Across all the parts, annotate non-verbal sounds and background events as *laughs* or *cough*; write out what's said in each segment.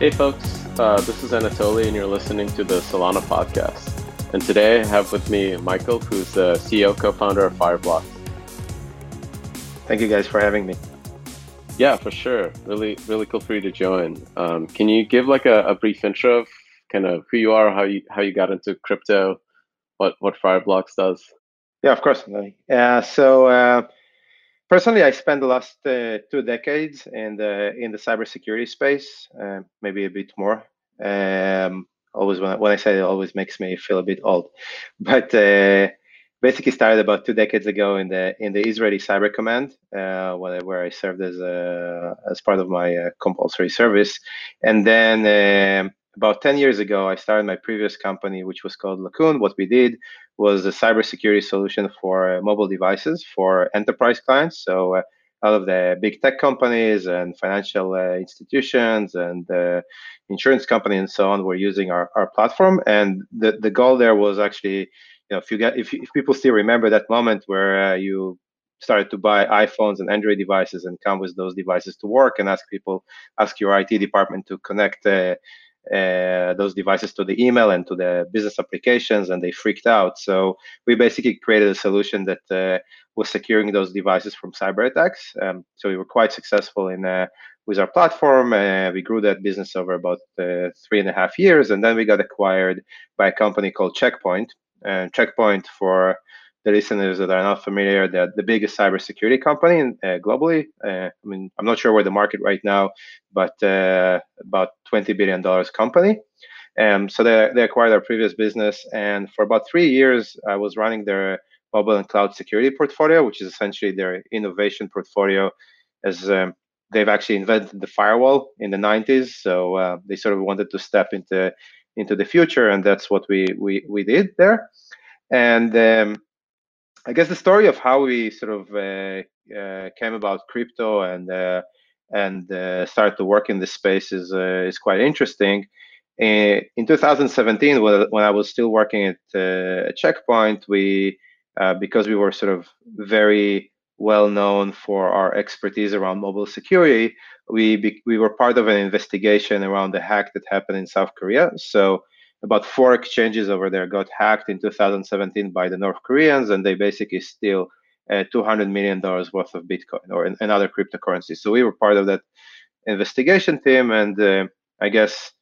Hey, folks. Uh, this is Anatoly, and you're listening to the Solana podcast. And today I have with me Michael, who's the CEO, co founder of Fireblocks. Thank you guys for having me. Yeah, for sure. Really, really cool for you to join. Um, can you give like a, a, brief intro of kind of who you are, how you how you got into crypto, what what Fireblocks does? Yeah, of course. Uh, so uh, personally, I spent the last uh, two decades in the in the cybersecurity space, uh, maybe a bit more. Um, always when I, when I say it, always makes me feel a bit old, *laughs* but uh, basically started about two decades ago in the in the Israeli Cyber Command, uh, where, where I served as a as part of my uh, compulsory service, and then. Um, about 10 years ago, I started my previous company, which was called Lacoon. What we did was a cybersecurity solution for uh, mobile devices for enterprise clients. So uh, all of the big tech companies and financial uh, institutions and uh, insurance companies and so on were using our, our platform. And the, the goal there was actually, you know, if you get if, if people still remember that moment where uh, you started to buy iPhones and Android devices and come with those devices to work and ask people, ask your IT department to connect uh, uh, those devices to the email and to the business applications, and they freaked out. So we basically created a solution that uh, was securing those devices from cyber attacks. Um, so we were quite successful in uh, with our platform. Uh, we grew that business over about uh, three and a half years, and then we got acquired by a company called Checkpoint. And Checkpoint for the listeners that are not familiar, that the biggest cybersecurity company uh, globally. Uh, I mean, I'm not sure where the market right now, but uh, about 20 billion dollars company. Um, so they, they acquired our previous business, and for about three years, I was running their mobile and cloud security portfolio, which is essentially their innovation portfolio, as um, they've actually invented the firewall in the 90s. So uh, they sort of wanted to step into into the future, and that's what we we we did there. And um, I guess the story of how we sort of uh, uh, came about crypto and uh, and uh, started to work in this space is uh, is quite interesting. In 2017, when I was still working at uh, Checkpoint, we because we were sort of very well known for our expertise around mobile security, we we were part of an investigation around the hack that happened in South Korea. So about four exchanges over there got hacked in 2017 by the North Koreans, and they basically steal uh, 200 million dollars worth of Bitcoin or another cryptocurrency. So we were part of that investigation team, and uh, I guess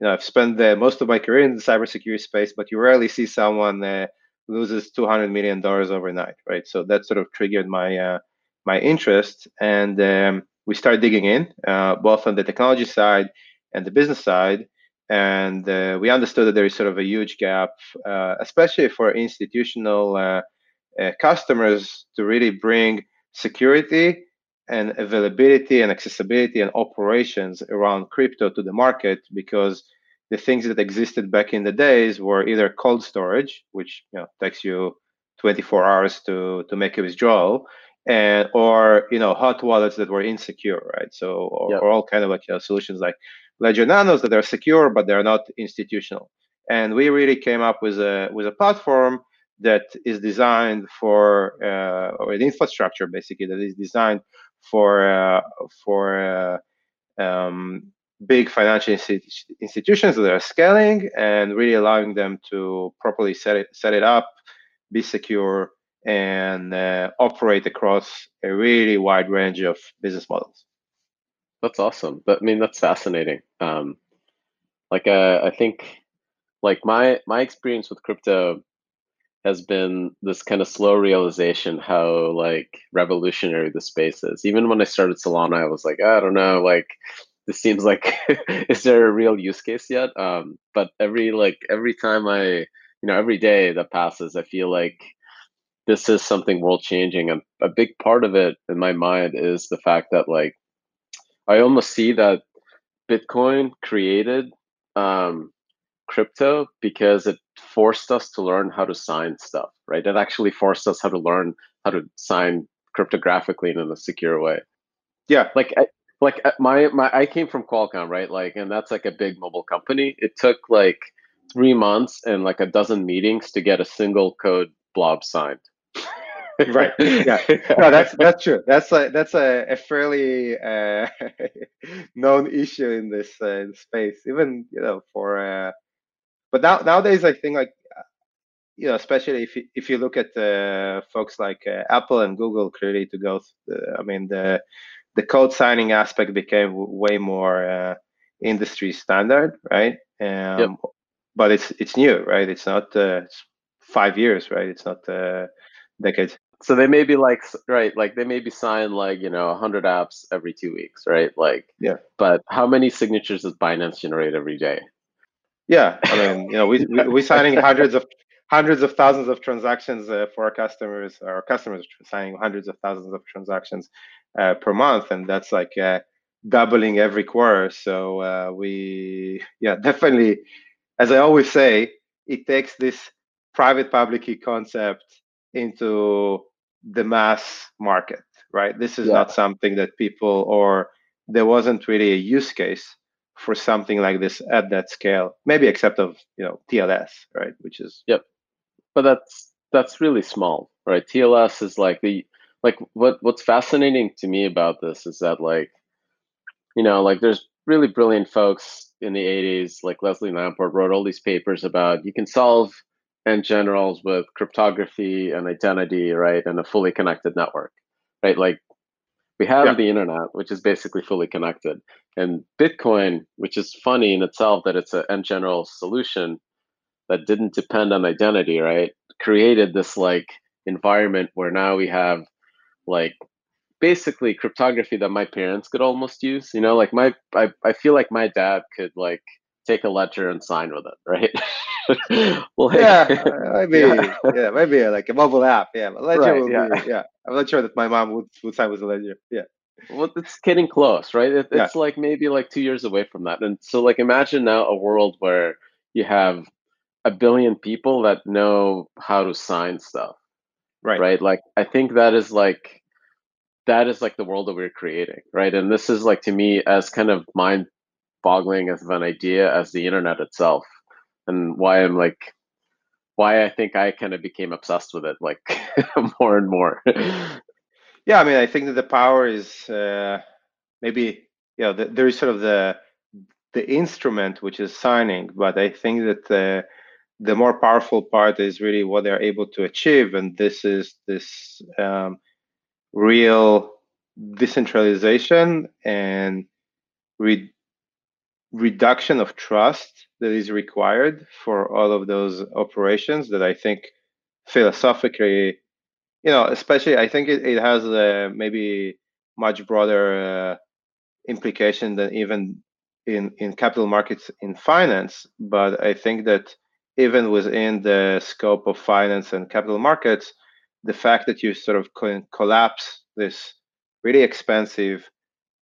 you know I've spent uh, most of my career in the cybersecurity space, but you rarely see someone uh, loses 200 million dollars overnight, right? So that sort of triggered my uh, my interest, and um, we started digging in uh, both on the technology side and the business side and uh, we understood that there is sort of a huge gap, uh, especially for institutional uh, customers, to really bring security and availability and accessibility and operations around crypto to the market because the things that existed back in the days were either cold storage, which you know takes you 24 hours to to make a withdrawal, and or you know hot wallets that were insecure, right? So or, yep. or all kind of like you know, solutions like Ledger Nanos that are secure, but they're not institutional. And we really came up with a with a platform that is designed for uh, or an infrastructure basically that is designed for uh, for uh, um, big financial institutions that are scaling and really allowing them to properly set it set it up, be secure, and uh, operate across a really wide range of business models. That's awesome. But I mean, that's fascinating. Um, like, uh, I think, like my my experience with crypto has been this kind of slow realization how like revolutionary the space is. Even when I started Solana, I was like, I don't know, like this seems like *laughs* is there a real use case yet? Um, but every like every time I, you know, every day that passes, I feel like this is something world changing. And a big part of it in my mind is the fact that like I almost see that Bitcoin created um, crypto because it forced us to learn how to sign stuff, right? It actually forced us how to learn how to sign cryptographically and in a secure way. Yeah, like like my my I came from Qualcomm, right? Like, and that's like a big mobile company. It took like three months and like a dozen meetings to get a single code blob signed. Right. Yeah. *laughs* No, that's that's true. That's a that's a, a fairly uh, *laughs* known issue in this uh, space, even you know for. Uh, but now nowadays, I think like you know, especially if you, if you look at uh, folks like uh, Apple and Google, clearly to go. I mean, the the code signing aspect became way more uh, industry standard, right? Um, yep. But it's it's new, right? It's not uh, it's five years, right? It's not uh, decades. So they may be like right, like they may be signed like you know 100 apps every two weeks, right? Like yeah. But how many signatures does Binance generate every day? Yeah, I mean, you know, we we we *laughs* signing hundreds of hundreds of thousands of transactions uh, for our customers. Our customers signing hundreds of thousands of transactions uh, per month, and that's like uh, doubling every quarter. So uh, we, yeah, *laughs* definitely, as I always say, it takes this private public key concept into the mass market, right? This is yeah. not something that people or there wasn't really a use case for something like this at that scale, maybe except of you know TLS, right? Which is yep but that's that's really small, right? TLS is like the like what what's fascinating to me about this is that like you know like there's really brilliant folks in the 80s like Leslie Lamport wrote all these papers about you can solve end generals with cryptography and identity right and a fully connected network right like we have yeah. the internet which is basically fully connected and bitcoin which is funny in itself that it's an end general solution that didn't depend on identity, right? Created this like environment where now we have like basically cryptography that my parents could almost use. You know, like my I, I feel like my dad could like take a ledger and sign with it, *laughs* right? *laughs* like, yeah, *laughs* maybe yeah. yeah. maybe like a mobile app. Yeah, ledger right, yeah. Be, yeah. I'm not sure that my mom would, would sign with a ledger. Yeah. Well, it's getting close, right? It, it's yeah. like maybe like two years away from that. And so, like, imagine now a world where you have a billion people that know how to sign stuff. Right. Right. Like I think that is like that is like the world that we're creating, right? And this is like to me as kind of mind boggling as of an idea as the internet itself. And why I'm like why I think I kind of became obsessed with it like *laughs* more and more. yeah, I mean I think that the power is uh maybe you know the, there is sort of the the instrument which is signing, but I think that the the more powerful part is really what they're able to achieve and this is this um, real decentralization and re- reduction of trust that is required for all of those operations that i think philosophically you know especially i think it, it has a maybe much broader uh, implication than even in in capital markets in finance. But i think that even within the scope of finance and capital markets, the fact that you sort of collapse this really expensive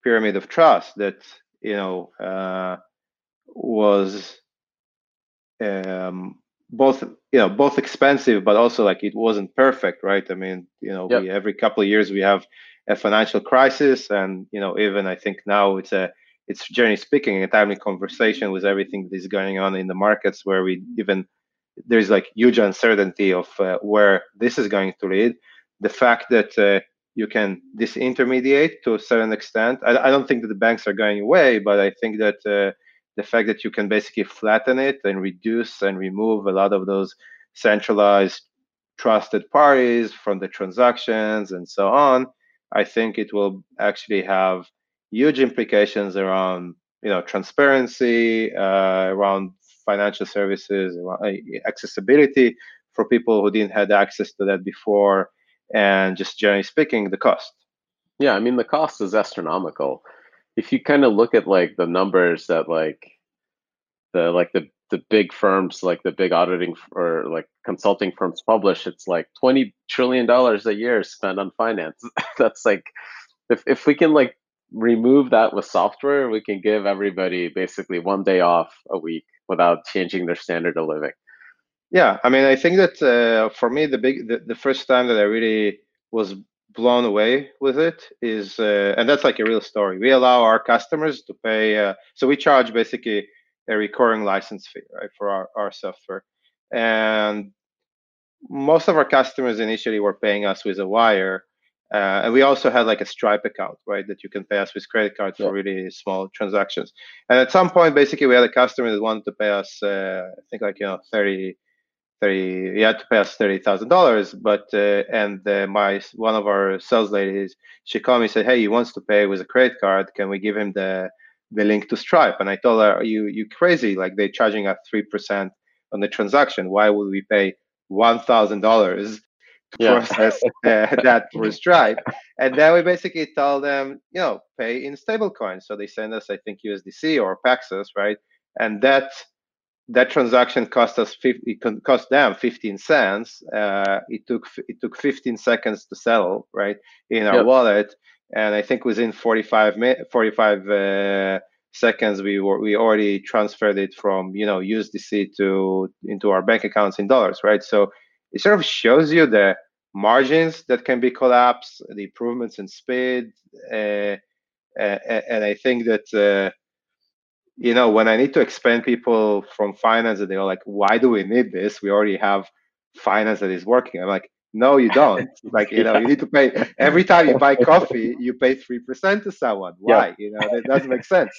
pyramid of trust that you know uh, was um, both you know both expensive but also like it wasn't perfect right i mean you know yep. we, every couple of years we have a financial crisis and you know even i think now it's a it's generally speaking a timely conversation with everything that is going on in the markets where we even there's like huge uncertainty of uh, where this is going to lead the fact that uh, you can disintermediate to a certain extent. I, I, don't think that the banks are going away but i think that uh, the fact that you can basically flatten it and reduce and remove a lot of those centralized trusted parties from the transactions and so on i think it will actually have huge implications around you know transparency uh, around financial services uh, accessibility for people who didn't have access to that before and just generally speaking the cost. Yeah i mean the cost is astronomical. If you kind of look at like the numbers that like the like the the big firms like the big auditing or like consulting firms publish it's like 20 trillion dollars a year spent on finance. *laughs* That's like if, if we can like remove that with software, we can give everybody basically one day off a week without changing their standard of living. Yeah, I mean, I think that uh, for me, the big, the, the, first time that I really was blown away with it is, uh, and that's like a real story. We allow our customers to pay, uh, so we charge basically a recurring license fee, right, for our, our software, and most of our customers initially were paying us with a wire. Uh, and we also had like a Stripe account, right, that you can pay us with credit card for really small transactions. And at some point, basically, we had a customer that wanted to pay us, uh, I think, like you know, 30, 30 he had to pay us thirty thousand dollars. But uh, and uh, my one of our sales ladies, she called me and said, "Hey, he wants to pay with a credit card. Can we give him the the link to Stripe?" And I told her, "Are you you crazy? Like they're charging us three percent on the transaction. Why would we pay one thousand dollars to yeah. process uh, that for *laughs* Stripe?" And then we basically tell them, you know, pay in stablecoin. So they send us, I think, USDC or Paxos, right? And that that transaction cost us 50, it cost them 15 cents. Uh, it took it took 15 seconds to settle right in our yep. wallet, and I think within 45 minutes, 45 uh, seconds we were we already transferred it from you know USDC to into our bank accounts in dollars, right? So it sort of shows you the margins that can be collapsed, the improvements in speed, uh, and I think that uh, you know, when I need to explain people from finance and they're like, why do we need this? We already have finance that is working. I'm like, no, you *laughs* don't. like, you know, you need to pay every time you buy coffee, you pay three percent to someone. Why? Yep. You know, that doesn't make sense.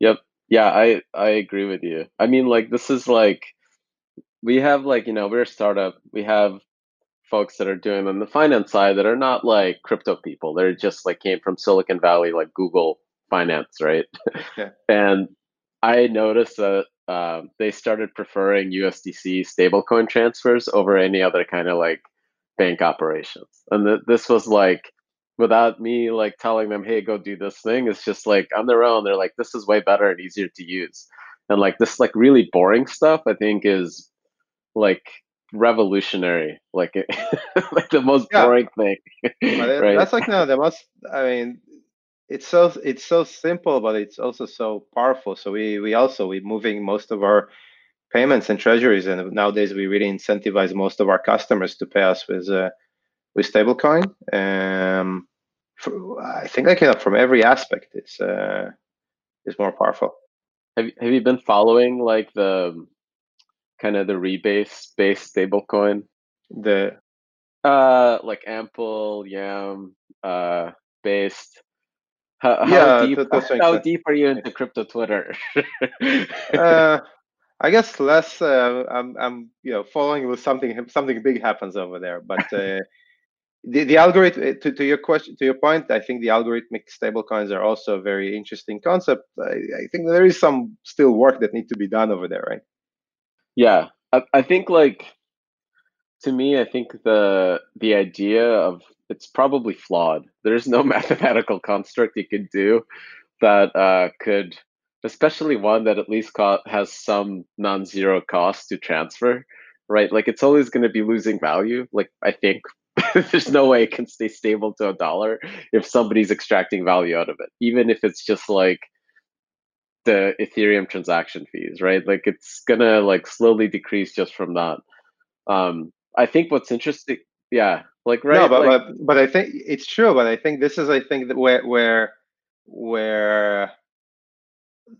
Yep. Yeah, I I agree with you. I mean, like this is like we have like, you know, we're a startup. We have folks that are doing on the finance side that are not like crypto people. They're just like came from Silicon Valley, like Google finance, right? Yeah. *laughs* and I noticed that uh, they started preferring USDC stablecoin transfers over any other kind of like bank operations. And th- this was like without me like telling them, "Hey, go do this thing." It's just like on their own. They're like, "This is way better and easier to use." And like this like really boring stuff, I think is like revolutionary, like *laughs* like the most yeah. boring thing. *laughs* right? That's like no, the most. I mean, it's so it's so simple, but it's also so powerful. So we we also we're moving most of our payments and treasuries, and nowadays we really incentivize most of our customers to pay us with uh, with stablecoin. Um, for, I think like you know from every aspect, it's uh, it's more powerful. Have Have you been following like the kind of the rebase based stablecoin? The uh like Ample, Yam, uh, based how, yeah, how deep, how deep are you into crypto Twitter? *laughs* uh, I guess less. Uh, I'm, I'm, you know, following with something. Something big happens over there, but uh, *laughs* the the algorithm. Uh, to, to your question, to your point, I think the algorithmic stablecoins are also a very interesting concept. I, I think there is some still work that needs to be done over there, right? Yeah, I, I think like to me, I think the the idea of it's probably flawed. There's no *laughs* mathematical construct you could do that uh, could, especially one that at least co- has some non-zero cost to transfer, right? Like it's always going to be losing value. Like I think *laughs* there's no way it can stay stable to a dollar if somebody's extracting value out of it, even if it's just like the Ethereum transaction fees, right? Like it's gonna like slowly decrease just from that. Um, I think what's interesting, yeah, like right. No, but like, but but I think it's true. But I think this is I think that where where where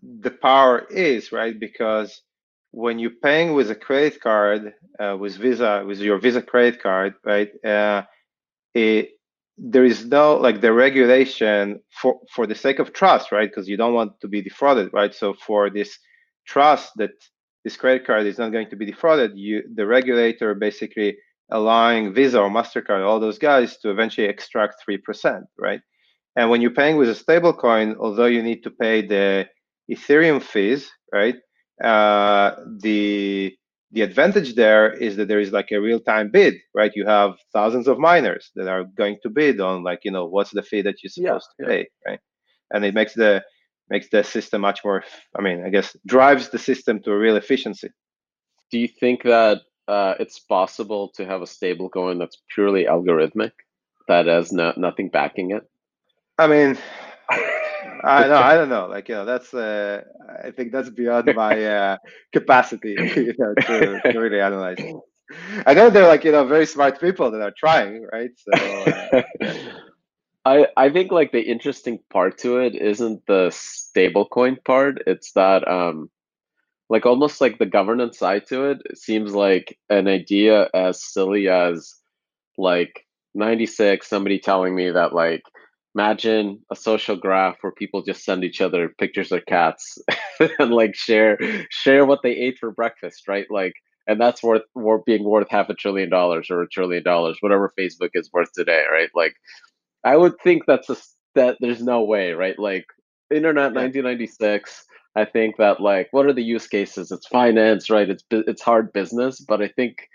the power is right because when you're paying with a credit card uh, with Visa with your Visa credit card, right? Uh, it there is no like the regulation for for the sake of trust, right? Because you don't want to be defrauded, right? So for this trust that this credit card is not going to be defrauded, you the regulator basically allowing Visa or Mastercard, all those guys, to eventually extract three percent, right? And when you're paying with a stablecoin, although you need to pay the Ethereum fees, right? Uh, the the advantage there is that there is like a real-time bid, right? You have thousands of miners that are going to bid on like, you know, what's the fee that you're supposed yeah, to pay, right? And it makes the makes the system much more i mean i guess drives the system to a real efficiency do you think that uh, it's possible to have a stable coin that's purely algorithmic that has no, nothing backing it i mean *laughs* I know. I don't know. Like you know, that's. Uh, I think that's beyond my uh, capacity, *laughs* you know, to, to really analyze. I know they're like you know very smart people that are trying, right? So. Uh, *laughs* I I think like the interesting part to it isn't the stablecoin part. It's that um like almost like the governance side to it, it seems like an idea as silly as like 96 somebody telling me that like imagine a social graph where people just send each other pictures of cats *laughs* and like share share what they ate for breakfast right? Like and that's worth, worth being worth half a trillion dollars or a trillion dollars whatever facebook is worth today right? Like i would think that's a that there's no way right? Like internet yeah. 1996 i think that like what are the use cases it's finance right it's it's hard business but i think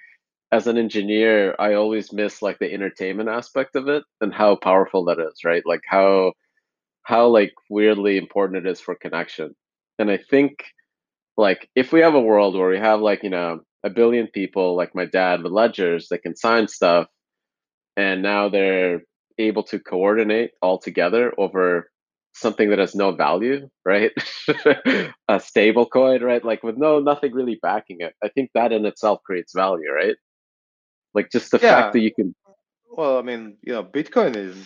as an engineer, I always miss like the entertainment aspect of it and how powerful that is, right? Like how how like weirdly important it is for connection. And I think like if we have a world where we have like, you know, a billion people like my dad with ledgers that can sign stuff and now they're able to coordinate all together over something that has no value, right? *laughs* a stable coin, right? Like with no nothing really backing it. I think that in itself creates value, right? Like just the yeah. fact that you can. Well, I mean, you know, Bitcoin is.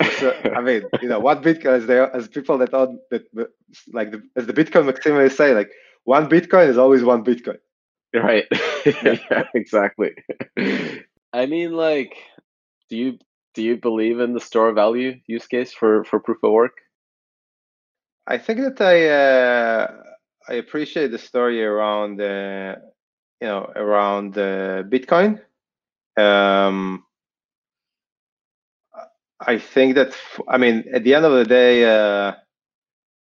*laughs* I mean, you know, what Bitcoin is there as people that own that like the, as the Bitcoin maximalists say, like one Bitcoin is always one Bitcoin. Right. *laughs* yeah, exactly. I mean, like, do you do you believe in the store value use case for for proof of work? I think that I uh, I appreciate the story around uh, you know around uh, Bitcoin um, I think that I mean at the end of the day, uh,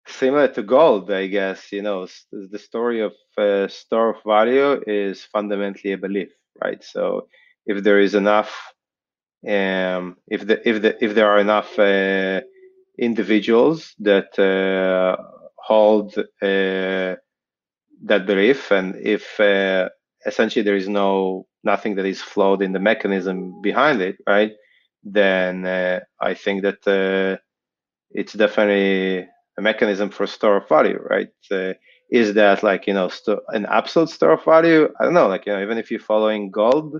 similar to gold, I guess you know the story of uh, store of value is fundamentally a belief, right? So if there is enough, um, if the if the if there are enough uh, individuals that uh, hold uh, that belief, and if uh, essentially there is no nothing that is flawed in the mechanism behind it, right? Then uh, I think that it's definitely a mechanism for store of value, right? Uh, is that like you know st- an absolute store of value? I don't know. Like you know, even if you're following gold,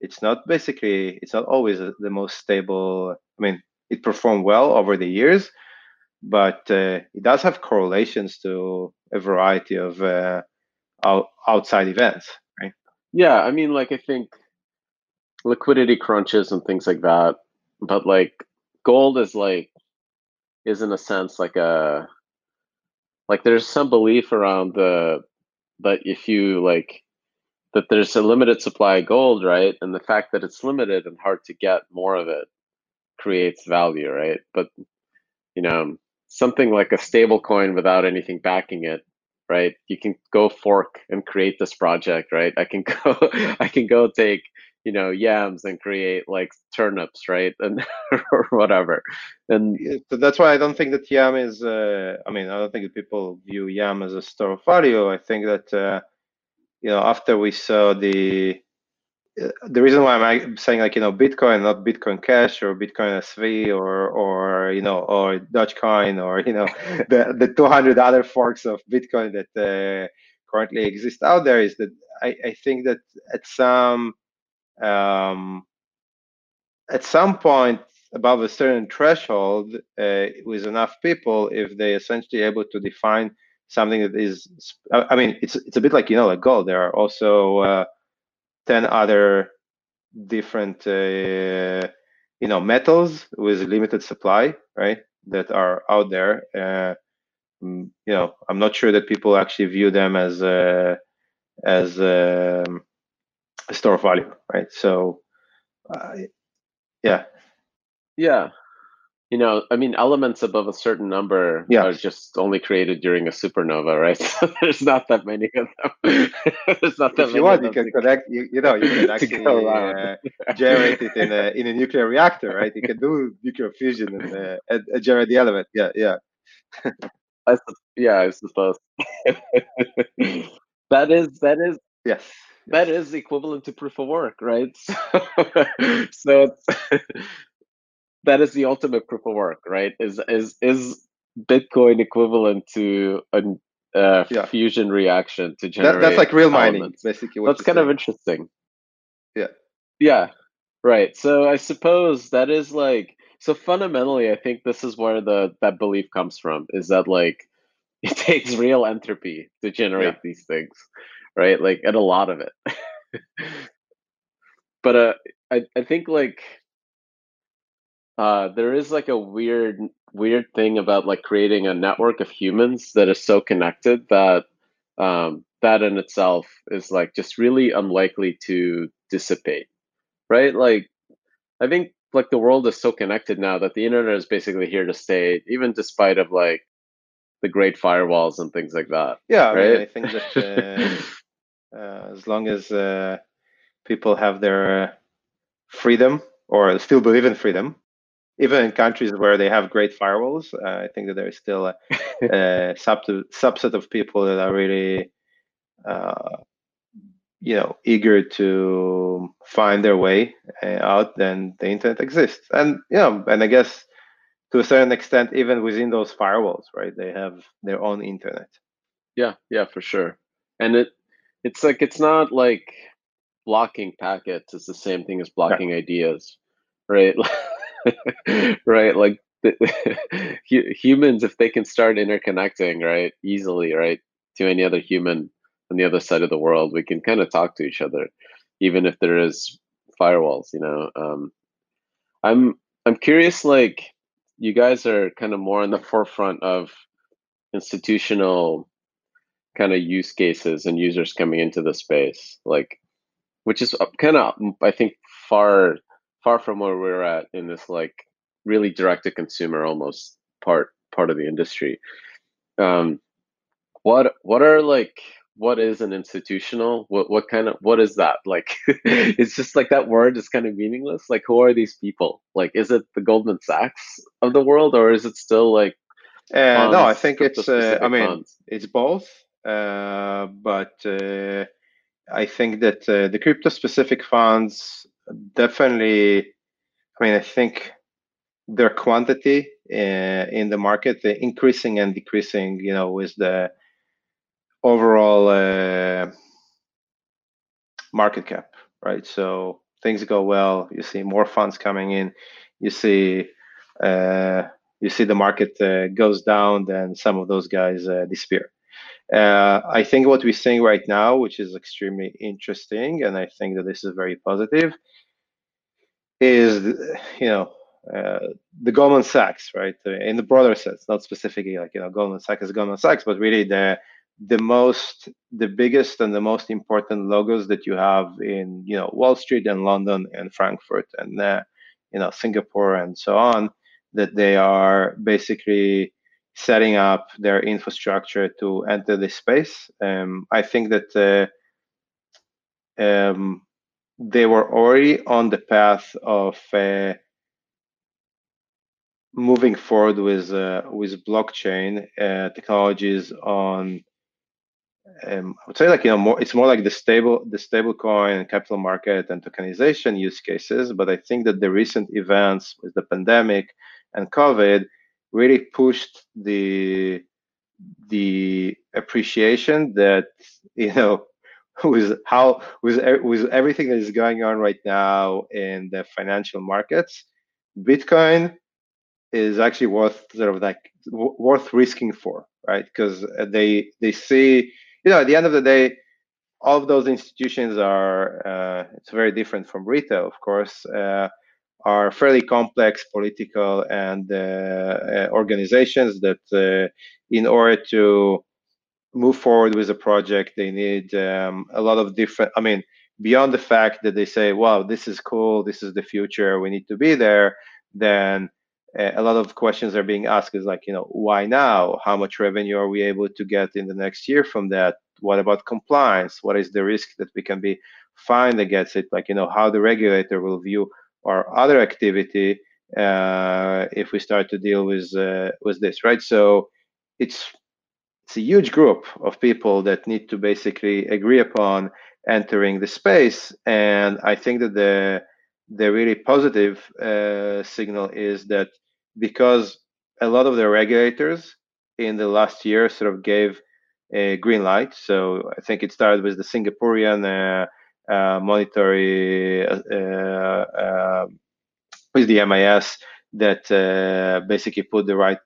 it's not basically it's not always the most stable. I mean, it performed well over the years, but uh, it does have correlations to a variety of uh, out- outside events. Right? Yeah, I mean, like I think liquidity crunches and things like that, but like gold is like is in a sense like a like there's some belief around the that if you like that there's a limited supply of gold, right? And the fact that it's limited and hard to get more of it creates value, right? But you know, something like a stable coin without anything backing it right? You can go fork and create this project right? I can *laughs* go i can go take you know yams and create like turnips right? And *laughs* or whatever. And that's why i don't think that yam is uh, i mean i don't think that people view yam as a store of value. I think that uh, you know after we saw the the reason why I'm saying like you know Bitcoin, not Bitcoin Cash or Bitcoin SV or or you know or Dogecoin or you know *laughs* the the 200 other forks of Bitcoin that uh, currently exist out there is that I, I think that at some um, at some point above a certain threshold uh, with enough people, if they essentially able to define something that is, I mean, it's it's a bit like you know like gold. There are also uh, 10 other different uh, you know metals with limited supply right that are out there. Uh, mm, you know i'm not sure that people actually view them as uh, as um, a store of value right? So yeah. Yeah you know, I mean, elements above a certain number yeah. are just only created during a supernova, right? *laughs* So there's not that many of them. *laughs* there's not that if many. you want, you can connect. You, you know, you can *laughs* actually uh, generate it in a in a nuclear reactor, right? You can do nuclear fusion and, uh, and, and generate the element. Yeah, yeah. I, yeah, I suppose. that is that is yes that is equivalent to proof of work, right? So, so it's that is the ultimate proof of work, right? Is is is Bitcoin equivalent to a uh, yeah. fusion reaction to generate? That, that's like real mining, elements. basically. that's kind saying. of interesting. Yeah. Yeah. Right. So I suppose that is like so fundamentally. I think this is where the that belief comes from. Is that like *laughs* it takes real entropy to generate Yeah. these things, right? Like, and a lot of it. *laughs* but uh, I I think like uh, there is like a weird weird thing about like creating a network of humans that is so connected that um, that in itself is like just really unlikely to dissipate, right? Like I think like the world is so connected now that the internet is basically here to stay, even despite of like the great firewalls and things like that. Yeah, I mean, I think that uh, uh, as long as uh, people have their uh, freedom or still believe in freedom, even in countries where they have great firewalls, uh, I think that there is still a, *laughs* a subset of people that are really, uh, you know, eager to find their way uh, out. Then the internet exists, and you know, and I guess to a certain extent, even within those firewalls, right, they have their own internet. Yeah, yeah, for sure. And it it's like it's not like blocking packets is the same thing as blocking right. ideas, right? *laughs* *laughs* right, like the, *laughs* humans if they can start interconnecting, right, easily, right, to any other human on the other side of the world, we can kind of talk to each other even if there is firewalls, you know. Um I'm I'm curious like you guys are kind of more on the forefront of institutional kind of use cases and users coming into the space like which is kind of i think far far from where we're at in this like really direct to consumer almost part part of the industry. Um what what are like what is an institutional what what kind of what is that? Like *laughs* it's just like that word is kind of meaningless. Like who are these people? Like is it the goldman sachs of the world or is it still like uh, no i think it's uh, i mean funds? it's both uh, but uh, i think that uh, the crypto specific funds definitely i mean i think their quantity uh, in the market increasing and decreasing you know with the overall uh, market cap, right? So things go well, you see more funds coming in, you see uh, you see the market goes down, then some of those guys disappear. Uh, I think what we're seeing right now, which is extremely interesting, and I think that this is very positive, is you know uh, the Goldman Sachs, right? In the broader sense, not specifically like you know Goldman Sachs is Goldman Sachs, but really the the most the biggest and the most important logos that you have in you know wall street and london and frankfurt and uh, you know singapore and so on that they are basically setting up their infrastructure to enter this space um, i think that uh, um, they were already on the path of uh, moving forward with uh, with blockchain uh, technologies on um, I would say like you know more it's more like the stable the stable coin capital market and tokenization use cases but I think that the recent events with the pandemic and COVID really pushed the the appreciation that *laughs* you know with how with with everything that is going on right now in the financial markets Bitcoin is actually worth sort of like worth risking for right? Because they they see you know, at the end of the day, all of those institutions are, uh, it's very different from retail, of course, uh, are fairly complex political and uh, uh organizations that, uh, in order to move forward with a project, they need um, a lot of different, I mean, beyond the fact that they say, wow, this is cool, this is the future, we need to be there, then a lot of questions are being asked is like, you know, why now? How much revenue are we able to get in the next year from that? What about compliance? What is the risk that we can be fined against it? Like, you know, how the regulator will view our other activity uh, if we start to deal with uh, with this, right? So it's it's a huge group of people that need to basically agree upon entering the space, and I think that the the really positive uh, signal is that because a lot of the regulators in the last year sort of gave a green light. So I think it started with the Singaporean uh, uh, monetary uh, uh, with the MAS that uh, basically put the right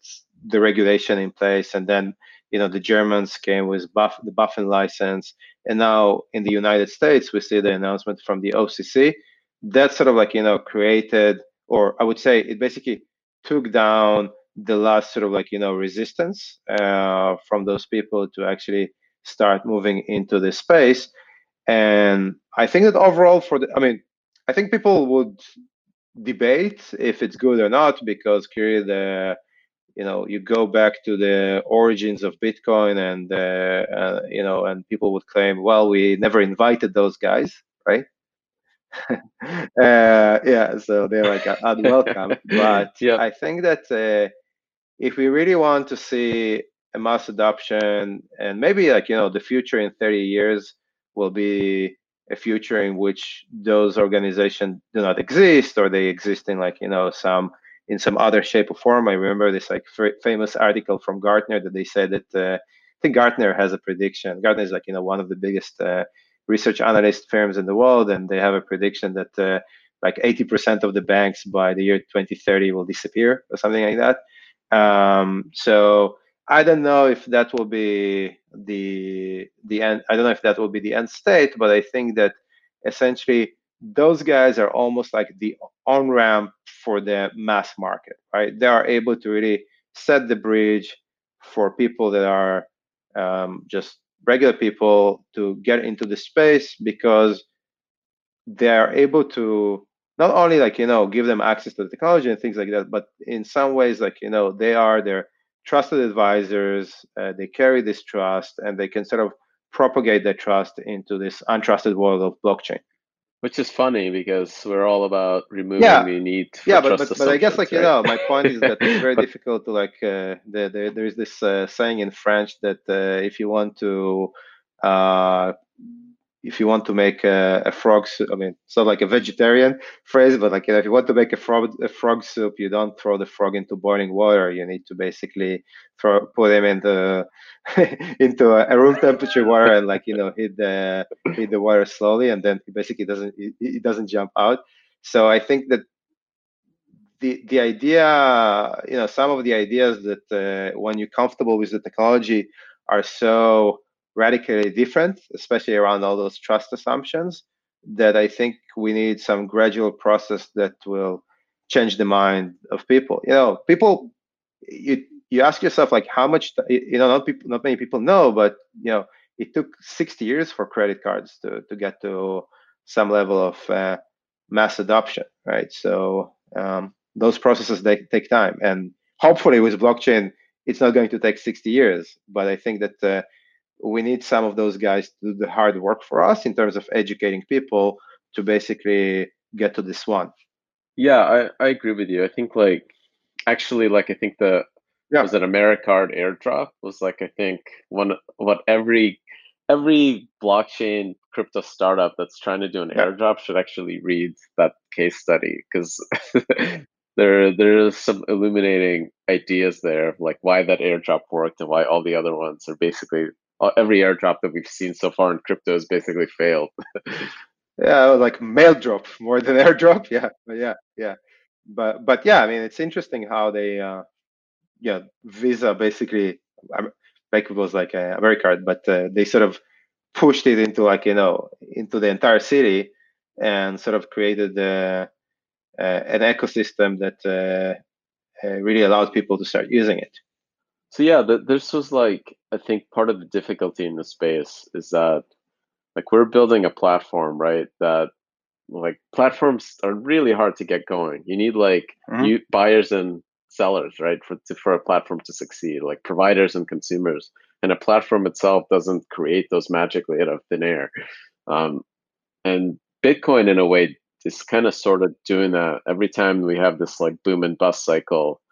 the regulation in place, and then you know the Germans came with Buff, the BaFin license, and now in the United States we see the announcement from the OCC. That sort of like you know created, or I would say it basically took down the last sort of like you know resistance uh, from those people to actually start moving into this space. And I think that overall, for the, I mean, I think people would debate if it's good or not because clearly the you know you go back to the origins of bitcoin and uh, uh, you know and people would claim well we never invited those guys right *laughs* uh, yeah so they're like unwelcome *laughs* but yep. i think that uh, if we really want to see a mass adoption and maybe like you know the future in 30 years will be a future in which those organizations do not exist or they exist in like you know some in some other shape or form. I remember this like f- famous article from Gartner that they said that uh, I think Gartner has a prediction. Gartner is like you know one of the biggest uh, research analyst firms in the world, and they have a prediction that uh, like 80% of the banks by the year 2030 will disappear or something like that. Um, so I don't know if that will be the the end. I don't know if that will be the end state, but I think that essentially those guys are almost like the on ramp for the mass market, right? They are able to really set the bridge for people that are um, just regular people to get into the space because they are able to not only like you know give them access to the technology and things like that, but in some ways like you know they are their trusted advisors. Uh, they carry this trust and they can sort of propagate that trust into this untrusted world of blockchain. Which is funny because we're all about removing yeah. the need for yeah, but, but, but I guess like right? you know, my point is that it's *laughs* very difficult to like. Uh, the, the, there is this uh, saying in French that uh, if you want to uh, if you want to make a, a, frog soup, I mean, it's not like a vegetarian phrase, but like you know, if you want to make a frog a frog soup, you don't throw the frog into boiling water. You need to basically throw put him *laughs* into into a, room temperature water and like you know hit the hit the water slowly, and then he basically doesn't he doesn't jump out. So I think that the the idea, you know, some of the ideas that uh, when you're comfortable with the technology are so radically different, especially around all those trust assumptions, that I think we need some gradual process that will change the mind of people. You know, people, you you ask yourself like how much you know not people not many people know, but you know it took 60 years for credit cards to to get to some level of uh, mass adoption, right? So um, those processes they take time, and hopefully with blockchain, it's not going to take 60 years. But I think that uh, we need some of those guys to do the hard work for us in terms of educating people to basically get to this one. Yeah, I, I agree with you. I think like actually like I think the yeah. was it Americard airdrop was like I think one what every every blockchain crypto startup that's trying to do an yeah. airdrop should actually read that case study because *laughs* there there's some illuminating ideas there of like why that airdrop worked and why all the other ones are basically every airdrop that we've seen so far in crypto has basically failed. *laughs* yeah, like mail drop more than *laughs* airdrop. Yeah, yeah, yeah, but but yeah, I mean, it's interesting how they, uh, yeah, Visa basically, like it was like a Americard, but uh, they sort of pushed it into like you know into the entire city and sort of created uh, uh, an ecosystem that uh, uh, really allowed people to start using it. So yeah, the, this was like I think part of the difficulty in the space is that like we're building a platform, right? That like platforms are really hard to get going. You need like mm-hmm. you buyers and sellers, right? For to, for a platform to succeed, like providers and consumers. And a platform itself doesn't create those magically out of thin air. Um, and Bitcoin, in a way, is kind of sort of doing that. Every time we have this like boom and bust cycle,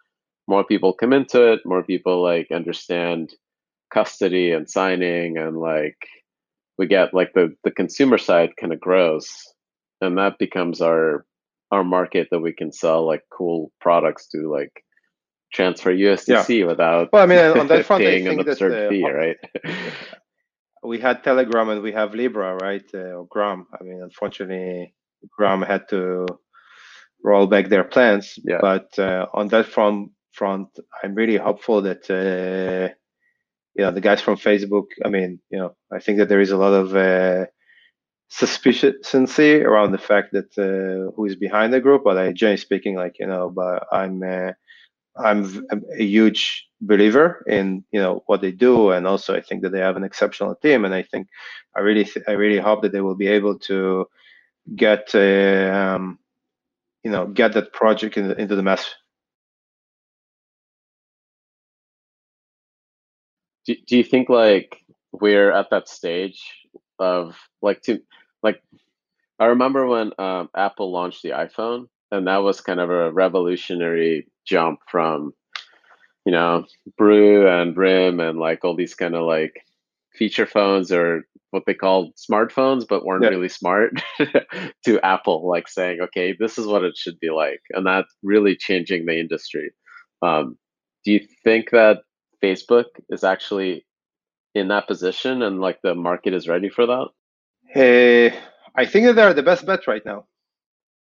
more people come into it, more people like understand custody and signing and like we get like the the consumer side kind of grows and that becomes our our market that we can sell like cool products to like transfer USDC yeah. without well, I mean, on that *laughs* front, paying an absurd that, uh, fee, right? *laughs* we had Telegram and we have Libra, right? Uh, or Gram. I mean, unfortunately, Gram had to roll back their plans. Yeah. But uh, on that front, front, I'm really hopeful that uh, you know the guys from Facebook. I mean, you know, I think that there is a lot of uh, suspicion around the fact that uh, who is behind the group. But I, generally speaking, like you know, but I'm uh, I'm a huge believer in you know what they do, and also I think that they have an exceptional team, and I think I really I really hope that they will be able to get uh, um, you know get that project in into the mass. Do, do you think like we're at that stage of like to like I remember when um, Apple launched the iPhone, and that was kind of a revolutionary jump from you know Brew and RIM and like all these kind of like feature phones or what they called smartphones but weren't yeah. really smart *laughs* to Apple like saying okay this is what it should be like and that really changing the industry. Um, do you think that Facebook is actually in that position and like the market is ready for that? Hey, I think that they're the best bet right now.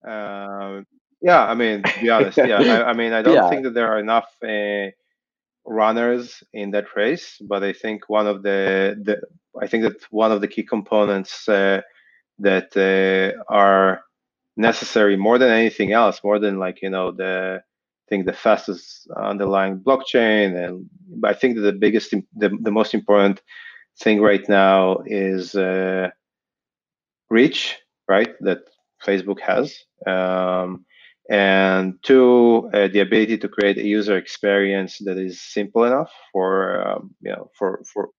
Uh, yeah, I mean, to be *laughs* honest, yeah, I, I mean, I don't yeah. think that there are enough uh, runners in that race, but I think one of the, the I think that one of the key components uh, that uh, are necessary more than anything else, more than like you know the think the fastest underlying blockchain, and I think that the biggest, the, the most important thing right now is uh, reach, right? That Facebook has. Um, and two, uh, the ability to create a user experience that is simple enough for um, you know for for.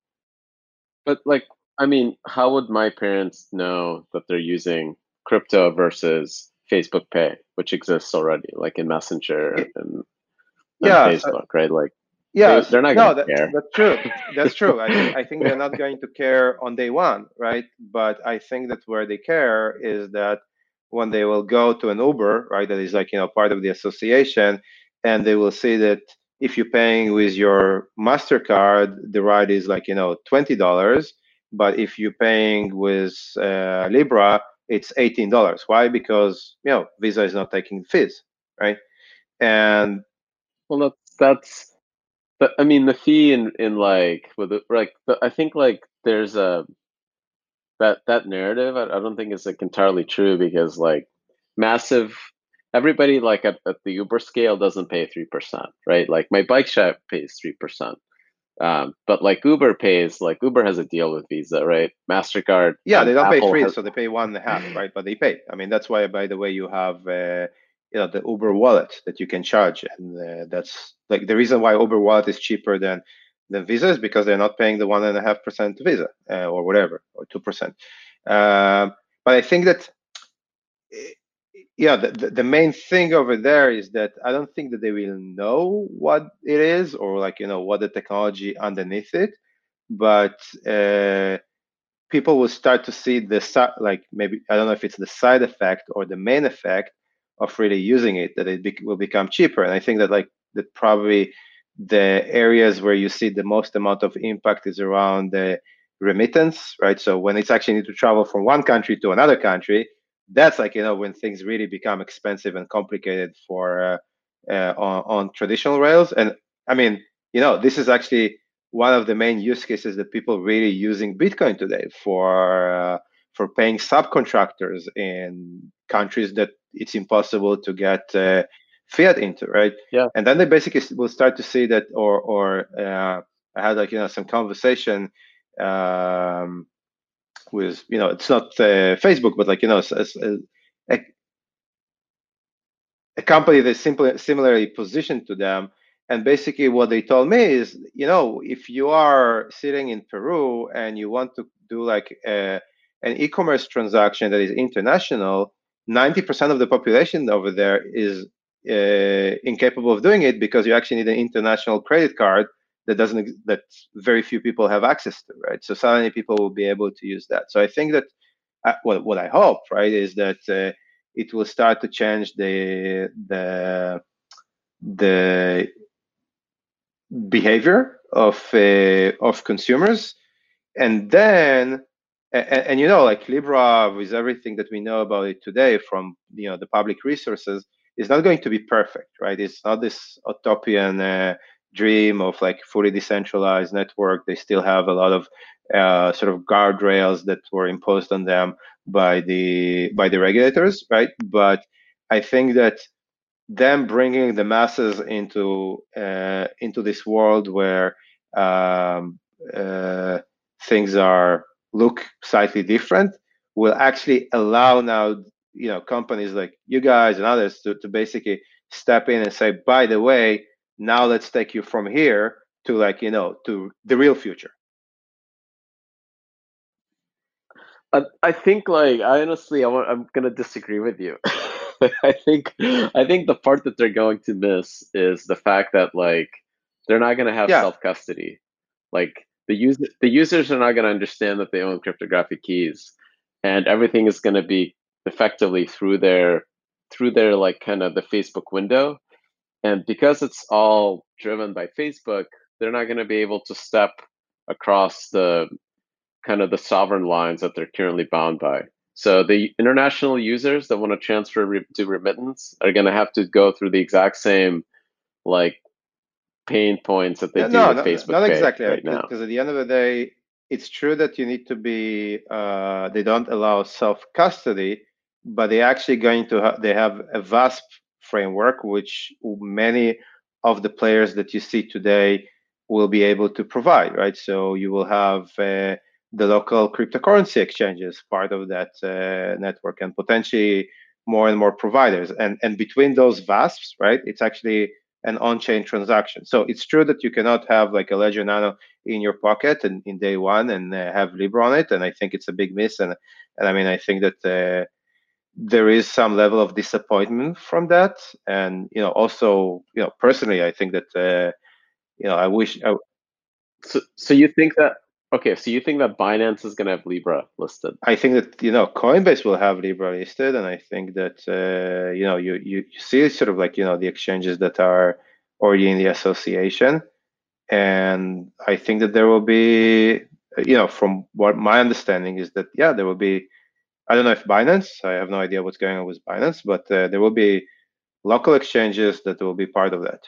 But like, I mean, how would my parents know that they're using crypto versus Facebook Pay, which exists already, like in Messenger and, and yeah, Facebook, right? Like, yeah, they, are not no, going to care. That's true. That's true. I, *laughs* I think they're not going to care on day one, right? But I think that where they care is that when they will go to an Uber, right, that is like you know part of the association, and they will see that if you're paying with your Mastercard, the ride is like you know twenty dollars, but if you're paying with uh, Libra, it's eighteen dollars. Why? Because you know Visa is not taking fees, right? And well, that's that's. But I mean, the fee in in like with the, like the, I think like there's a that that narrative I, I don't think is like entirely true because like massive everybody like at, at the Uber scale doesn't pay three percent, right? Like my bike shop pays three percent. Um, but like Uber pays, like Uber has a deal with Visa, right? Mastercard. Yeah, they don't Apple pay three, has... so they pay one and a half, *laughs* right? But they pay. I mean, that's why, by the way, you have uh, you know the Uber wallet that you can charge, and uh, that's like the reason why Uber wallet is cheaper than than Visa is because they're not paying the one and a half percent Visa uh, or whatever or two percent. Uh, but I think that yeah, the, the main thing over there is that I don't think that they will know what it is or like you know what the technology underneath it, but uh, people will start to see the like maybe I don't know if it's the side effect or the main effect of really using it that it be will become cheaper, and I think that like that probably the areas where you see the most amount of impact is around the remittance, right? So when it's actually need to travel from one country to another country, that's like you know when things really become expensive and complicated for uh, uh, on, on traditional rails. And I mean, you know, this is actually one of the main use cases that people really using Bitcoin today for uh, for paying subcontractors in countries that it's impossible to get uh, fiat into, right? Yeah. And then they basically will start to see that, or or uh, I had like you know some conversation um, with you know it's not uh, Facebook, but like you know a, a, a company that's simply similarly positioned to them. And basically, what they told me is, you know, if you are sitting in Peru and you want to do like a, an e-commerce transaction that is international, 90% of the population over there is uh, incapable of doing it because you actually need an international credit card that doesn't that very few people have access to, right? So suddenly people will be able to use that. So I think that uh, what what I hope, right, is that uh, it will start to change the the the behavior of uh, of consumers, and then and, and, you know like Libra with everything that we know about it today from you know the public resources is not going to be perfect, right? It's not this utopian uh, dream of like fully decentralized network. They still have a lot of uh, sort of guardrails that were imposed on them by the by the regulators, right? But I think that them bringing the masses into uh, into this world where um, uh, things are look slightly different will actually allow now you know companies like you guys and others to, to basically step in and say by the way now let's take you from here to like you know to the real future I, I think like I honestly I want, I'm gonna disagree with you. *laughs* I think I think the part that they're going to miss is the fact that like they're not gonna have Yeah. self custody. Like the user the users are not gonna understand that they own cryptographic keys, and everything is gonna be effectively through their through their like kind of the Facebook window, and because it's all driven by Facebook, they're not gonna be able to step across the kind of the sovereign lines that they're currently bound by. So the international users that want to transfer re- to remittance are going to have to go through the exact same like pain points that they Yeah, do no, with no, Facebook not Pay exactly, right now. because at the end of the day, it's true that you need to be. Uh, they don't allow self custody, but they're actually going to. Ha- they have a VASP framework, which many of the players that you see today will be able to provide, right? So you will have uh, the local cryptocurrency exchanges part of that uh, network, and potentially more and more providers. And and between those VASPs, right, it's actually an on-chain transaction. So it's true that you cannot have like a Ledger Nano in your pocket and in day one and uh, have Libra on it. And I think it's a big miss. And and I mean I think that uh, there is some level of disappointment from that. And you know also you know personally I think that uh, you know I wish I, So, so you think that okay? So you think that Binance is going to have Libra listed? I think that you know Coinbase will have Libra listed, and I think that uh, you know you, you you see sort of like you know the exchanges that are already in the association, and I think that there will be you know from what my understanding is that yeah there will be I don't know if Binance I have no idea what's going on with Binance, but uh, there will be local exchanges that will be part of that.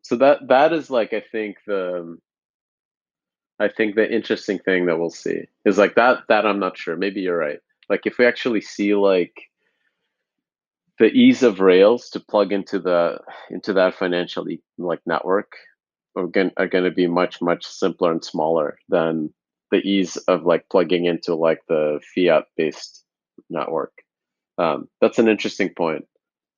So that that is like I think the I think the interesting thing that we'll see is like that that I'm not sure. Maybe you're right. Like if we actually see like the ease of Rails to plug into the into that financial like network are going are going to be much much simpler and smaller than the ease of like plugging into like the fiat based network. Um, that's an interesting point.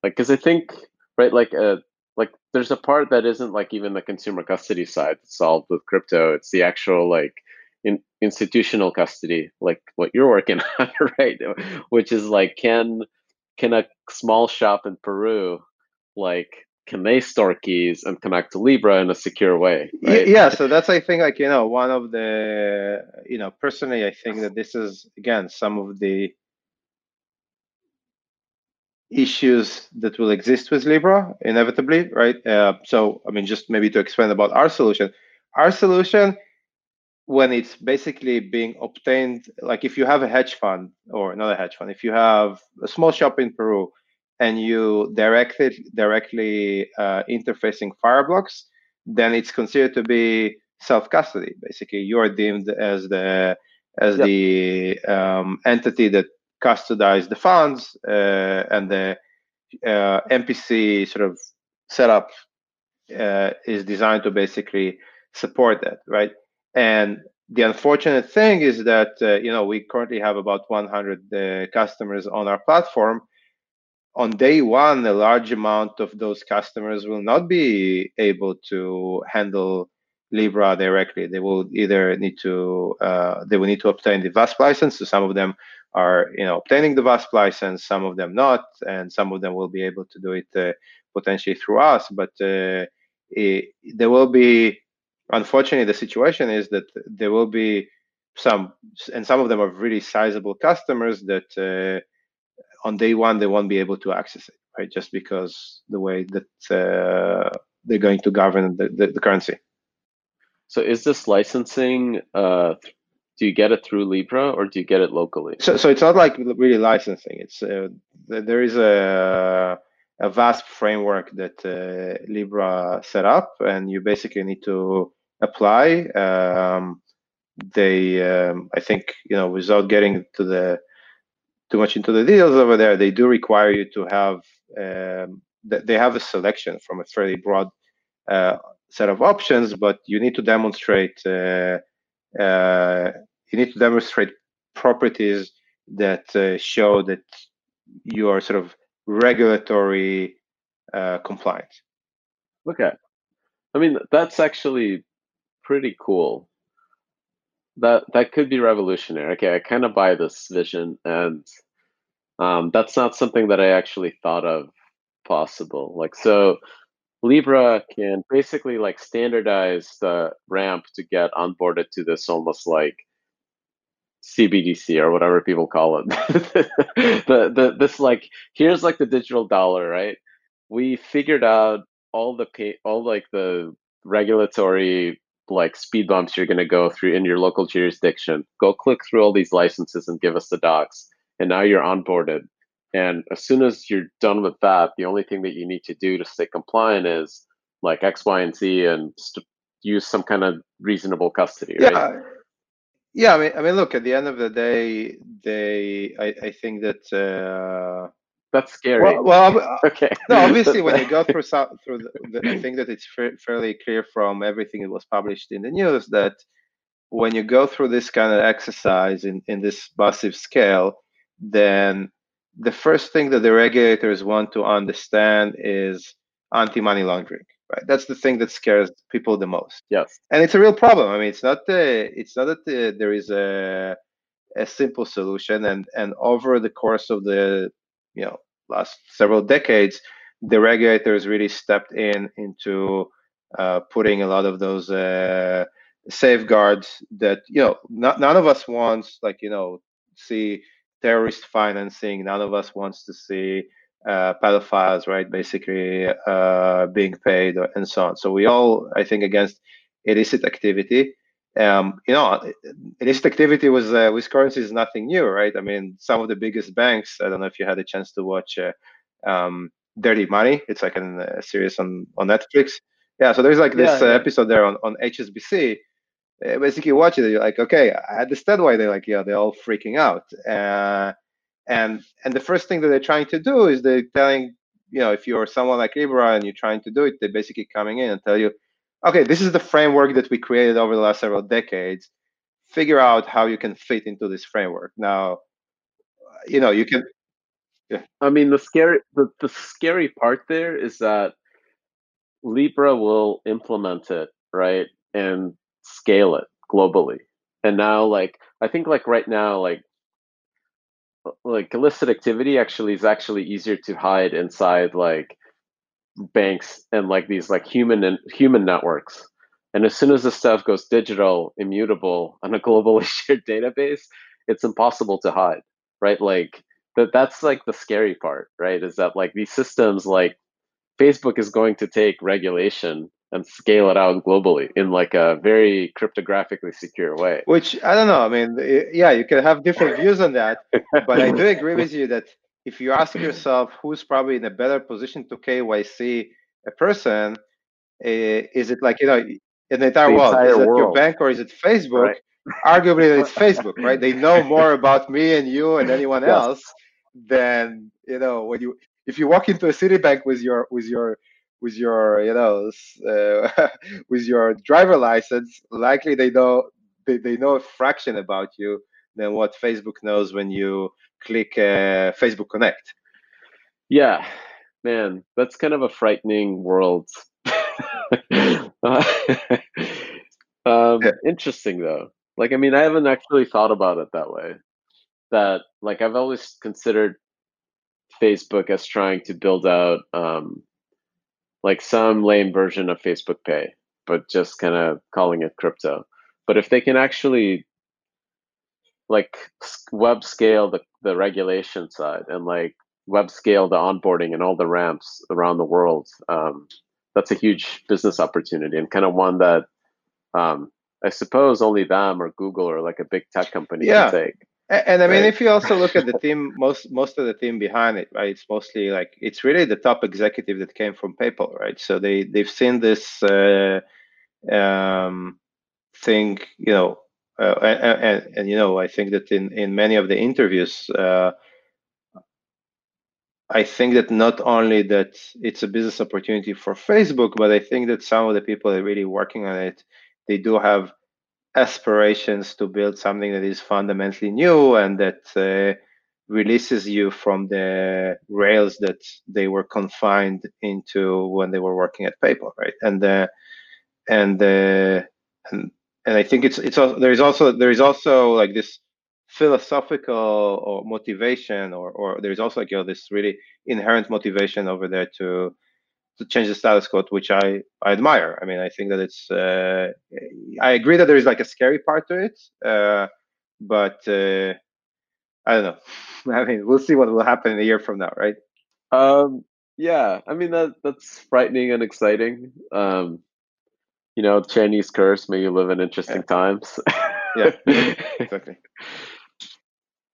Like because I think right like uh like there's a part that isn't like even the consumer custody side that's solved with crypto. It's the actual like in, institutional custody, like what you're working *laughs* on, right? Which is like can can a small shop in Peru like can they store keys and connect to Libra in a secure way? Right? Yeah, so that's I think like you know one of the you know personally I think that this is again some of the issues that will exist with Libra inevitably, right? Uh, so I mean just maybe to explain about our solution. Our solution when it's basically being obtained like if you have a hedge fund or another hedge fund if you have a small shop in peru and you directly directly uh, interfacing fireblocks then it's considered to be self custody basically you are deemed as the as Yep. the um, entity that custodize the funds uh, and the uh, mpc sort of setup uh, is designed to basically support that right and the unfortunate thing is that uh, you know we currently have about 100 uh, customers on our platform. On day one, a large amount of those customers will not be able to handle Libra directly. They will either need to uh, they will need to obtain the VASP license. So some of them are you know obtaining the VASP license, some of them not, and some of them will be able to do it uh, potentially through us. But uh, it, there will be unfortunately, the situation is that there will be some, and some of them are really sizable customers that uh, on day one they won't be able to access it, right? Just because the way that uh, they're going to govern the, the, the currency. So is this licensing? Uh, do you get it through Libra or do you get it locally? So, so it's not like really licensing. It's uh, there is a a VASP framework that uh, Libra set up, and you basically need to apply. Um, they, um, I think, you know, without getting to the too much into the details over there, they do require you to have um, they have a selection from a fairly broad uh, set of options, but you need to demonstrate uh, uh, you need to demonstrate properties that uh, show that you are sort of regulatory uh, compliant. Okay, I mean that's actually pretty cool. That that could be revolutionary. Okay, I kind of buy this vision, and um, that's not something that I actually thought of possible. Like so, Libra can basically like standardize the ramp to get onboarded to this almost like CBDC or whatever people call it. *laughs* the the this like here's like the digital dollar, right? We figured out all the pay, all like the regulatory like speed bumps you're going to go through in your local jurisdiction. Go click through all these licenses and give us the docs, and now you're onboarded. And as soon as you're done with that, the only thing that you need to do to stay compliant is like X, Y, and Z, and st- use some kind of reasonable custody, right? Yeah, yeah. I mean, I mean, look. At the end of the day, they. I, I think that. Uh, That's scary. well, well, *laughs* okay. no. Obviously, when you go through some, through the, the, I think that it's fa- fairly clear from everything that was published in the news that when you go through this kind of exercise in in this massive scale, then the first thing that the regulators want to understand is anti-money laundering right that's the thing that scares people the most yes. and it's a real problem i mean it's not uh, it's not that uh, there is a a simple solution and and over the course of the you know last several decades the regulators really stepped in into uh, putting a lot of those uh, safeguards that you know not, none of us wants like you know see terrorist financing. None of us wants to see uh, pedophiles, right? Basically uh, being paid or, and so on. So we all, I think, against illicit activity. Um, you know, illicit activity was uh, with currency is nothing new, right? I mean, some of the biggest banks. I don't know if you had a chance to watch uh, um, Dirty Money. It's like a, a series on on Netflix. Yeah, so there's like this Yeah, uh, episode there on, on HSBC uh, basically watch it you're like okay i understand why they're like yeah they're all freaking out uh, and and the first thing that they're trying to do is they're telling you know if you're someone like libra and you're trying to do it they're basically coming in and tell you okay this is the framework that we created over the last several decades figure out how you can fit into this framework now you know you can Yeah. I mean, the scary the, the scary part there is that Libra will implement it, right, and scale it globally. And now, like, I think, like right now, like, like illicit activity actually is actually easier to hide inside like banks and like these like human and human networks. And as soon as this stuff goes digital, immutable *laughs* on a globally *laughs* shared database, it's impossible to hide, right? Like that that's like the scary part, right? Is that like these systems like Facebook is going to take regulation and scale it out globally in like a very cryptographically secure way. which i don't know i mean yeah you can have different views on that but I do agree with you that if you ask yourself who's probably in a better position to KYC a person, eh, is it like you know in the entire The world? entire is it your bank or is it Facebook? Right. Arguably, it's Facebook, right? They know more about me and you and *laughs* anyone Yes. else than you know when you if you walk into a Citibank with your with your with your you know uh, *laughs* with your driver license, likely they know they, they know a fraction about you than what Facebook knows when you click uh, Facebook Connect. Yeah, man, that's kind of a frightening world. Uh, *laughs* um, Yeah. interesting though. Like, I mean, I haven't actually thought about it that way. That, like, I've always considered Facebook as trying to build out, um, like some lame version of Facebook Pay, but just kind of calling it crypto. But if they can actually like web scale the, the regulation side and like web scale the onboarding and all the ramps around the world um, that's a huge business opportunity and kind of one that um, i suppose only them or google or like a big tech company Yeah. can take And, and I mean, if you also look at the *laughs* team, most most of the team behind it, right? It's mostly like it's really the top executive that came from PayPal, right? So they they've seen this uh, um, thing, you know, uh, and, and, and, you know, I think that in in many of the interviews. Uh, I think that not only that it's a business opportunity for Facebook, but I think that some of the people that are really working on it, they do have aspirations to build something that is fundamentally new and that uh, releases you from the rails that they were confined into when they were working at PayPal, right? And uh, and uh, and and I think it's it's also, there is also there is also like this philosophical or motivation or or there's also like you know this really inherent motivation over there to to change the status quo which i i admire. I mean i think that it's uh, i agree that there is like a scary part to it uh, but uh, i don't know. *laughs* I mean we'll see what will happen in a year from now right? Um yeah. I mean that that's frightening and exciting. Um you know chinese curse may you live in interesting yeah. times yeah *laughs* exactly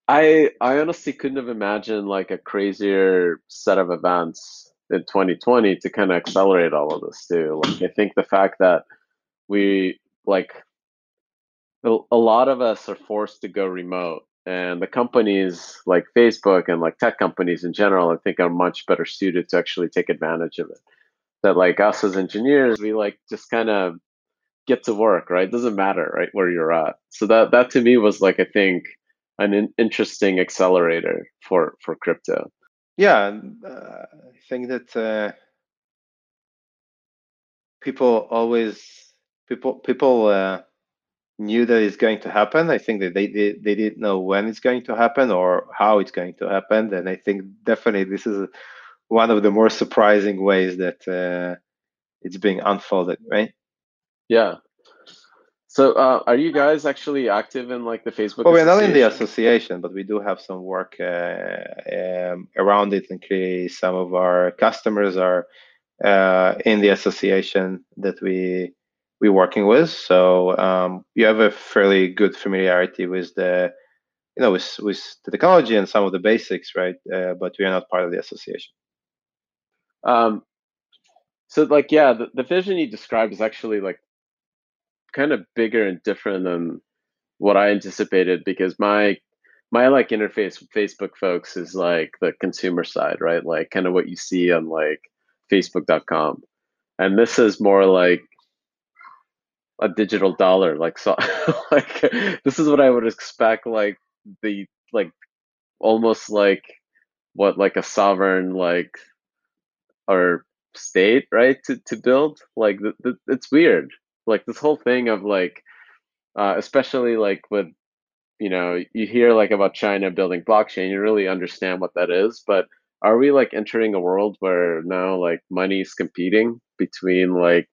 I I honestly couldn't have imagined like a crazier set of events in 2020 to kind of accelerate all of this too. Like I think the fact that we like a lot of us are forced to go remote and the companies like Facebook and like tech companies in general I think are much better suited to actually take advantage of it. That like us as engineers we like just kind of get to work, right? Doesn't matter, right, where you're at. So that that to me was like I think an in- interesting accelerator for for crypto. Yeah, uh, I think that uh, people always people people uh, knew that it's going to happen. I think that they did they didn't know when it's going to happen or how it's going to happen. And I think definitely this is one of the more surprising ways that uh, it's being unfolded, right? Yeah, so, uh, are you guys actually active in like the Facebook? Well, we're not in the association, but we do have some work uh, um, around it, and clearly some of our customers are uh, in the association that we we're working with. So um, you have a fairly good familiarity with the you know with with the technology and some of the basics, right? Uh, but we are not part of the association. Um, so like yeah, the, the vision you described is actually like kind of bigger and different than what I anticipated because my my like interface with Facebook folks is like the consumer side, right? Like kind of what you see on like facebook.com. And this is more like a digital dollar like so *laughs* like this is what I would expect like the like almost like what like a sovereign like or state right to, to build like the, the, it's weird. Like this whole thing of like uh, especially like with you know you hear like about china building blockchain you really understand what that is but are we like entering a world where now like money is competing between like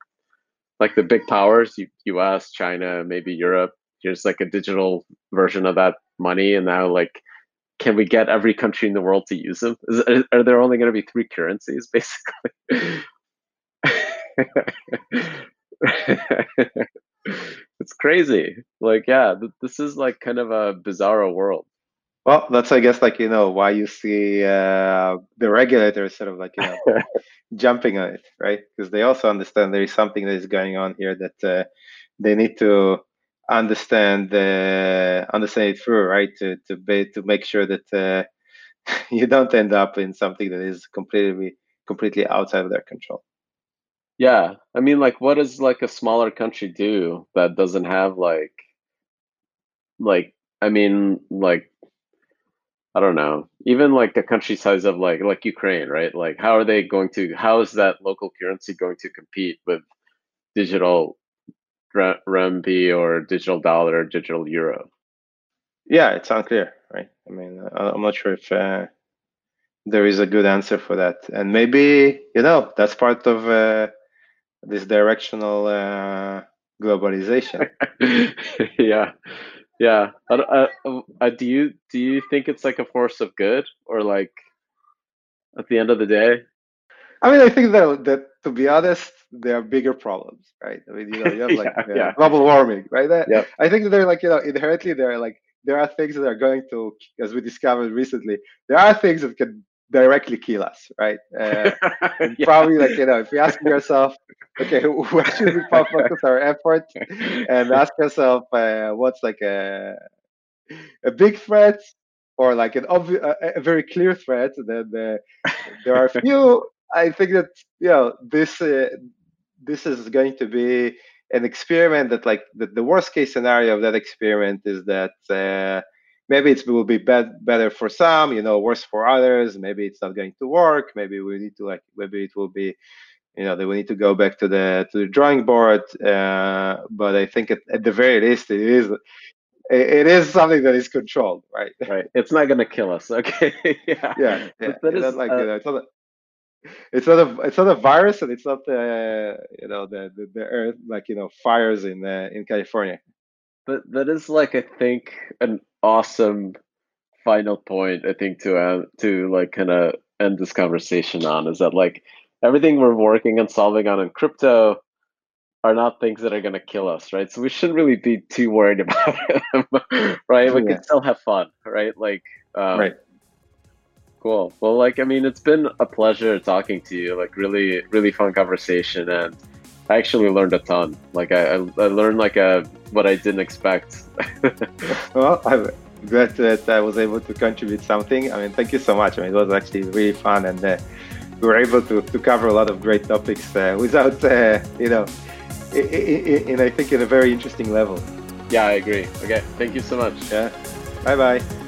like the big powers us china maybe europe? Here's like a digital version of that money and now like can we get every country in the world to use them is, are there only going to be three currencies *laughs* basically it's crazy. Like, yeah, th- this is like kind of a bizarre world. Well, that's I guess like you know why you see uh, the regulators sort of like you know *laughs* jumping on it, right? Because they also understand there is something that is going on here that uh, they need to understand uh, understand it through, right? To to be, to make sure that uh, *laughs* you don't end up in something that is completely completely outside of their control. Yeah, I mean, like, what does like a smaller country do that doesn't have like, like, I mean, like, I don't know, even like the country size of like like Ukraine, right? Like, how are they going to? How is that local currency going to compete with digital RMB or digital dollar or digital euro? Yeah, it's unclear, right? I mean, I'm not sure if uh, there is a good answer for that, and maybe you know that's part of. Uh, this directional uh, globalization. *laughs* yeah, yeah. Uh, uh, do you do you think it's like a force of good, or like at the end of the day? I mean, I think that that to be honest, there are bigger problems, right? I mean, you know, you have *laughs* like yeah, uh, yeah. global warming, right? yeah. I think they're like you know inherently they're like there are things that are going to, as we discovered recently, there are things that can directly kill us, right? Uh, *laughs* yeah. Probably like you know, if you ask yourself, okay, where should we focus our effort, and ask yourself uh, what's like a a big threat or like an obvious, a, a very clear threat, then uh, there are a few. I think that you know this uh, this is going to be an experiment that like the, the worst case scenario of that experiment is that uh, maybe it will be bad, better for some, you know, worse for others. Maybe it's not going to work. Maybe we need to like, maybe it will be, you know, that we need to go back to the to the drawing board. Uh, but I think at, at the very least, it is it is something that is controlled, right? Right. It's not going to kill us. *laughs* Okay. yeah. Yeah. yeah. Is, like uh, you know, it's not. A, it's not a it's not a virus, and it's not uh, you know the, the, the earth like you know fires in uh, in California. But that is like I think an awesome final point. I think to uh, to like kind of end this conversation on is that like everything we're working and solving on in crypto are not things that are going to kill us, right? So we shouldn't really be too worried *laughs* about them, right? We yeah. can still have fun, right? Like, um, right. Cool. Well, like, I mean, it's been a pleasure talking to you. Like, really, really fun conversation, and I actually learned a ton. Like, I, I, learned like a what I didn't expect. *laughs* well, I'm glad that I was able to contribute something. I mean, thank you so much. I mean, it was actually really fun, and uh, we were able to, to cover a lot of great topics uh, without, uh, you know, and I think in a very interesting level. Yeah, I agree. Okay, thank you so much. Yeah. Bye bye.